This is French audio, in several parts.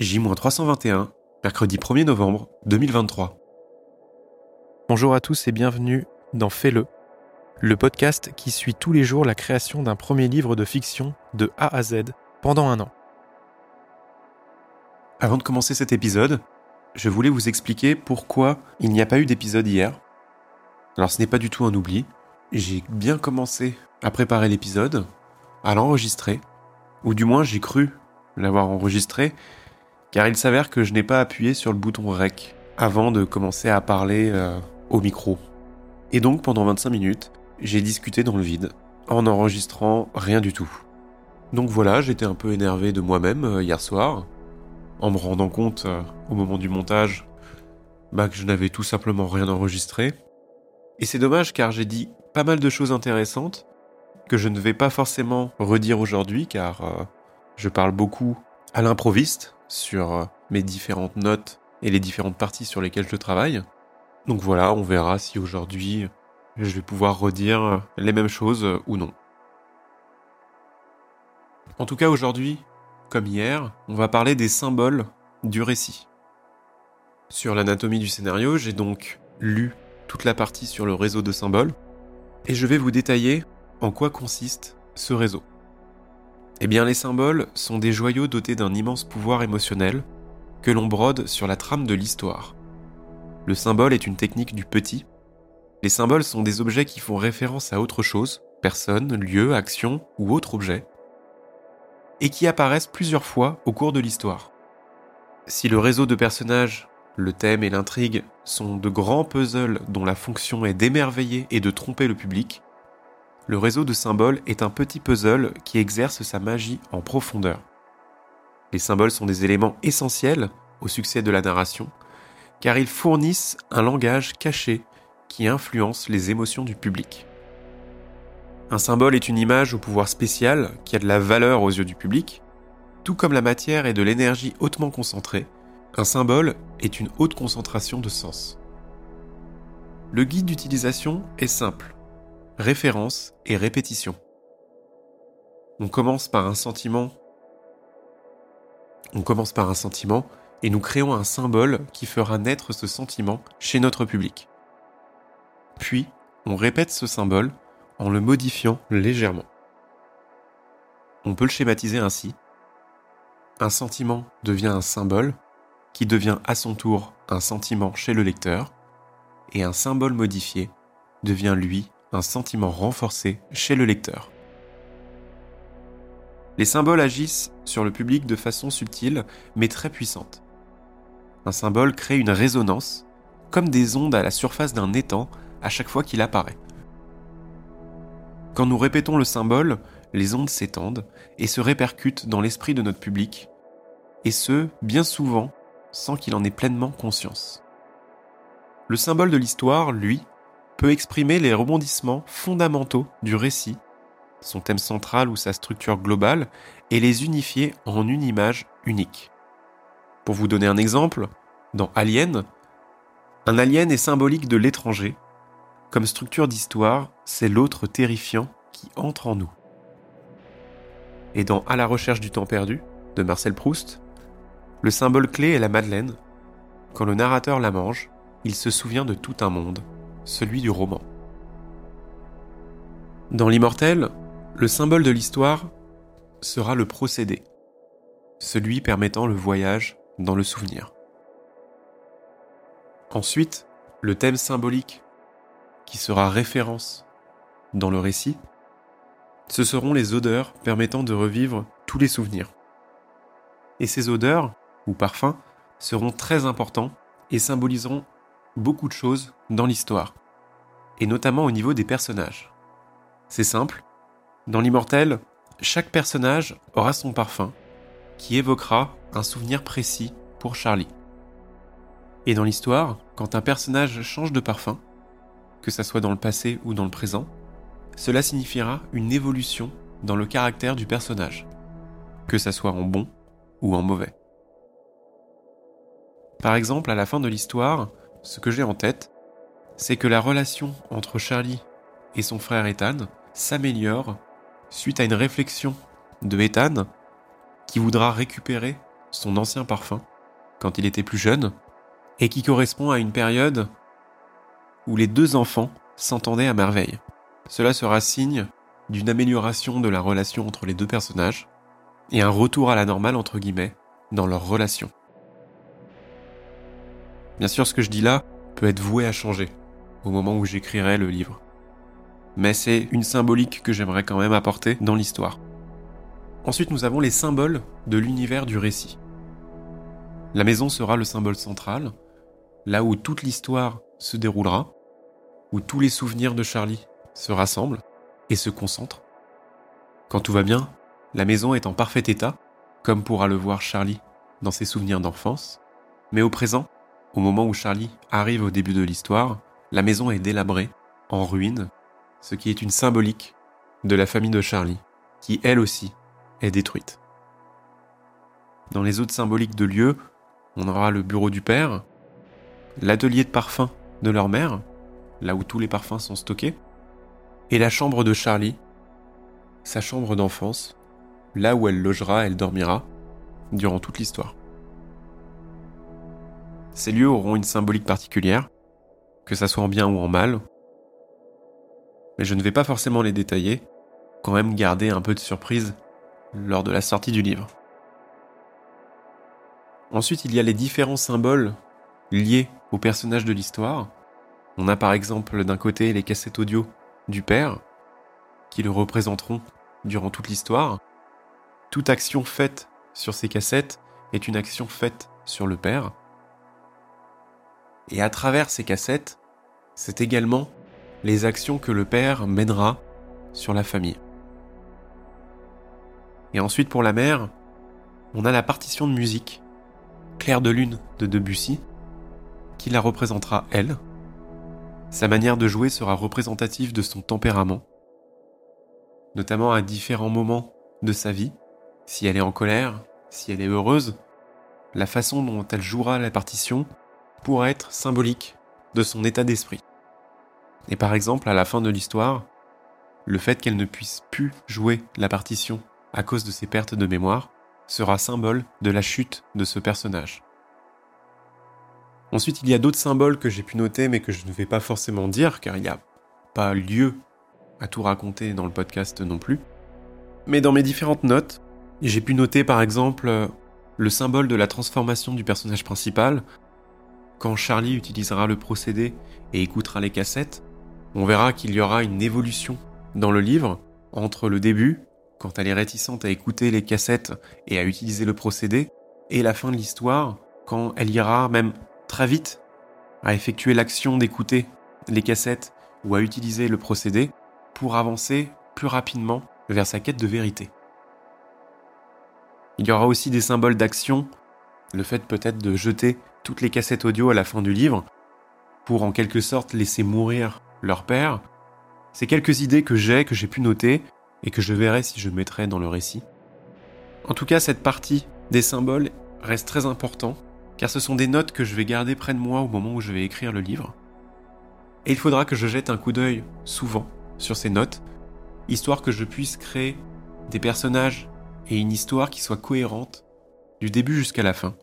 J-321, mercredi 1er novembre 2023. Bonjour à tous et bienvenue dans Fais-le, le podcast qui suit tous les jours la création d'un premier livre de fiction de A à Z pendant un an. Avant de commencer cet épisode, je voulais vous expliquer pourquoi il n'y a pas eu d'épisode hier. Alors ce n'est pas du tout un oubli. J'ai bien commencé à préparer l'épisode, à l'enregistrer, ou du moins j'ai cru l'avoir enregistré, car il s'avère que je n'ai pas appuyé sur le bouton REC avant de commencer à parler euh, au micro. Et donc pendant 25 minutes, j'ai discuté dans le vide, en n'enregistrant rien du tout. Donc voilà, j'étais un peu énervé de moi-même euh, hier soir, en me rendant compte euh, au moment du montage bah, que je n'avais tout simplement rien enregistré. Et c'est dommage car j'ai dit pas mal de choses intéressantes que je ne vais pas forcément redire aujourd'hui car je parle beaucoup à l'improviste sur euh, mes différentes notes et les différentes parties sur lesquelles je travaille. Donc voilà, on verra si aujourd'hui je vais pouvoir redire les mêmes choses ou non. En tout cas aujourd'hui, comme hier, on va parler des symboles du récit. Sur l'anatomie du scénario, j'ai donc lu toute la partie sur le réseau de symboles, et je vais vous détailler en quoi consiste ce réseau. Eh bien, les symboles sont des joyaux dotés d'un immense pouvoir émotionnel que l'on brode sur la trame de l'histoire. Le symbole est une technique du petit. Les symboles sont des objets qui font référence à autre chose, personne, lieu, action ou autre objet, et qui apparaissent plusieurs fois au cours de l'histoire. Si le réseau de personnages, le thème et l'intrigue sont de grands puzzles dont la fonction est d'émerveiller et de tromper le public, le réseau de symboles est un petit puzzle qui exerce sa magie en profondeur. Les symboles sont des éléments essentiels au succès de la narration, car ils fournissent un langage caché qui influence les émotions du public. Un symbole est une image au pouvoir spécial qui a de la valeur aux yeux du public, tout comme la matière est de l'énergie hautement concentrée, un symbole est une haute concentration de sens. Le guide d'utilisation est simple référence et répétition. On commence par un sentiment. On commence par un sentiment et nous créons un symbole qui fera naître ce sentiment chez notre public. Puis, on répète ce symbole en le modifiant légèrement. On peut le schématiser ainsi. Un sentiment devient un symbole qui devient à son tour un sentiment chez le lecteur et un symbole modifié devient lui un sentiment renforcé chez le lecteur. Les symboles agissent sur le public de façon subtile mais très puissante. Un symbole crée une résonance, comme des ondes à la surface d'un étang à chaque fois qu'il apparaît. Quand nous répétons le symbole, les ondes s'étendent et se répercutent dans l'esprit de notre public, et ce, bien souvent, sans qu'il en ait pleinement conscience. Le symbole de l'histoire, lui, peut exprimer les rebondissements fondamentaux du récit, son thème central ou sa structure globale, et les unifier en une image unique. Pour vous donner un exemple, dans Alien, un alien est symbolique de l'étranger. Comme structure d'histoire, c'est l'autre terrifiant qui entre en nous. Et dans À la recherche du temps perdu, de Marcel Proust, le symbole clé est la Madeleine. Quand le narrateur la mange, il se souvient de tout un monde, celui du roman. Dans l'immortel, le symbole de l'histoire sera le procédé, celui permettant le voyage dans le souvenir. Ensuite, le thème symbolique qui sera référence dans le récit, ce seront les odeurs permettant de revivre tous les souvenirs. Et ces odeurs, ou parfums, seront très importants et symboliseront beaucoup de choses dans l'histoire, et notamment au niveau des personnages. C'est simple, dans l'immortel, chaque personnage aura son parfum, qui évoquera un souvenir précis pour Charlie. Et dans l'histoire, quand un personnage change de parfum, que ça soit dans le passé ou dans le présent, cela signifiera une évolution dans le caractère du personnage, que ça soit en bon ou en mauvais. Par exemple, à la fin de l'histoire, ce que j'ai en tête, c'est que la relation entre Charlie et son frère Ethan s'améliore suite à une réflexion de Ethan qui voudra récupérer son ancien parfum, quand il était plus jeune, et qui correspond à une période où les deux enfants s'entendaient à merveille. Cela sera signe d'une amélioration de la relation entre les deux personnages, et un retour à la normale entre guillemets dans leur relation. Bien sûr, ce que je dis là peut être voué à changer au moment où j'écrirai le livre. Mais c'est une symbolique que j'aimerais quand même apporter dans l'histoire. Ensuite, nous avons les symboles de l'univers du récit. La maison sera le symbole central, là où toute l'histoire se déroulera, où tous les souvenirs de Charlie se rassemblent et se concentrent. Quand tout va bien, la maison est en parfait état, comme pourra le voir Charlie dans ses souvenirs d'enfance, mais au présent, au moment où Charlie arrive au début de l'histoire, la maison est délabrée, en ruine, ce qui est une symbolique de la famille de Charlie, qui elle aussi est détruite. Dans les autres symboliques de lieux, on aura le bureau du père, l'atelier de parfum de leur mère, là où tous les parfums sont stockés, et la chambre de Charlie, sa chambre d'enfance, là où elle logera, elle dormira, durant toute l'histoire. Ces lieux auront une symbolique particulière, que ça soit en bien ou en mal, mais je ne vais pas forcément les détailler, quand même garder un peu de surprise lors de la sortie du livre. Ensuite, il y a les différents symboles liés aux personnages de l'histoire. On a par exemple d'un côté les cassettes audio du père, qui le représenteront durant toute l'histoire. Toute action faite sur ces cassettes est une action faite sur le père. Et à travers ces cassettes, c'est également les actions que le père mènera sur la famille. Et ensuite pour la mère, on a la partition de musique, Claire de Lune de Debussy, qui la représentera elle. Sa manière de jouer sera représentative de son tempérament, notamment à différents moments de sa vie, si elle est en colère, si elle est heureuse, la façon dont elle jouera la partition pourra être symbolique de son état d'esprit. Et par exemple, à la fin de l'histoire, le fait qu'elle ne puisse plus jouer la partition à cause de ses pertes de mémoire sera symbole de la chute de ce personnage. Ensuite, il y a d'autres symboles que j'ai pu noter mais que je ne vais pas forcément dire car il n'y a pas lieu à tout raconter dans le podcast non plus. Mais dans mes différentes notes, j'ai pu noter par exemple le symbole de la transformation du personnage principal. Quand Charlie utilisera le procédé et écoutera les cassettes, on verra qu'il y aura une évolution dans le livre entre le début quand elle est réticente à écouter les cassettes et à utiliser le procédé, et la fin de l'histoire, quand elle ira même très vite à effectuer l'action d'écouter les cassettes ou à utiliser le procédé pour avancer plus rapidement vers sa quête de vérité. Il y aura aussi des symboles d'action, le fait peut-être de jeter toutes les cassettes audio à la fin du livre, pour en quelque sorte laisser mourir leur père. C'est quelques idées que j'ai, que j'ai pu noter, et que je verrai si je mettrai dans le récit. En tout cas, cette partie des symboles reste très important, car ce sont des notes que je vais garder près de moi au moment où je vais écrire le livre. Et il faudra que je jette un coup d'œil souvent sur ces notes, histoire que je puisse créer des personnages et une histoire qui soit cohérente du début jusqu'à la fin.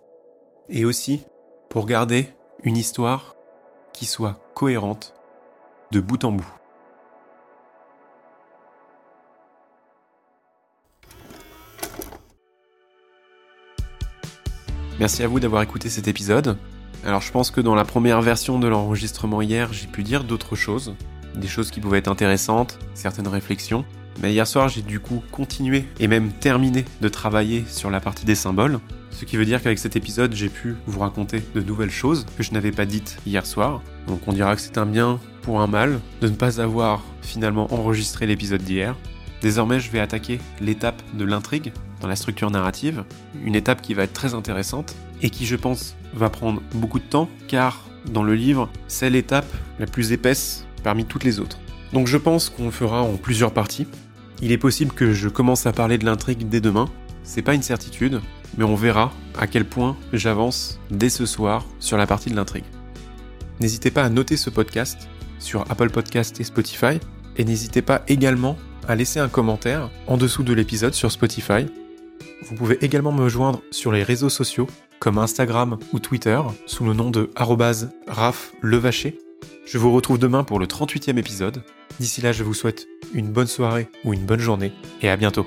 Et aussi pour garder une histoire qui soit cohérente de bout en bout. Merci à vous d'avoir écouté cet épisode. Alors je pense que dans la première version de l'enregistrement hier, j'ai pu dire d'autres choses, des choses qui pouvaient être intéressantes, certaines réflexions. Mais hier soir, j'ai du coup continué et même terminé de travailler sur la partie des symboles. Ce qui veut dire qu'avec cet épisode, j'ai pu vous raconter de nouvelles choses que je n'avais pas dites hier soir. Donc on dira que c'est un bien pour un mal de ne pas avoir finalement enregistré l'épisode d'hier. Désormais, je vais attaquer l'étape de l'intrigue dans la structure narrative, une étape qui va être très intéressante et qui, je pense, va prendre beaucoup de temps car dans le livre, c'est l'étape la plus épaisse parmi toutes les autres. Donc je pense qu'on le fera en plusieurs parties. Il est possible que je commence à parler de l'intrigue dès demain, c'est pas une certitude, mais on verra à quel point j'avance dès ce soir sur la partie de l'intrigue. N'hésitez pas à noter ce podcast sur Apple Podcast et Spotify, et n'hésitez pas également à laisser un commentaire en dessous de l'épisode sur Spotify Vous pouvez également me joindre sur les réseaux sociaux comme Instagram ou Twitter sous le nom de @raflevacher. Je vous retrouve demain pour le 38e épisode. D'ici là, je vous souhaite une bonne soirée ou une bonne journée et à bientôt.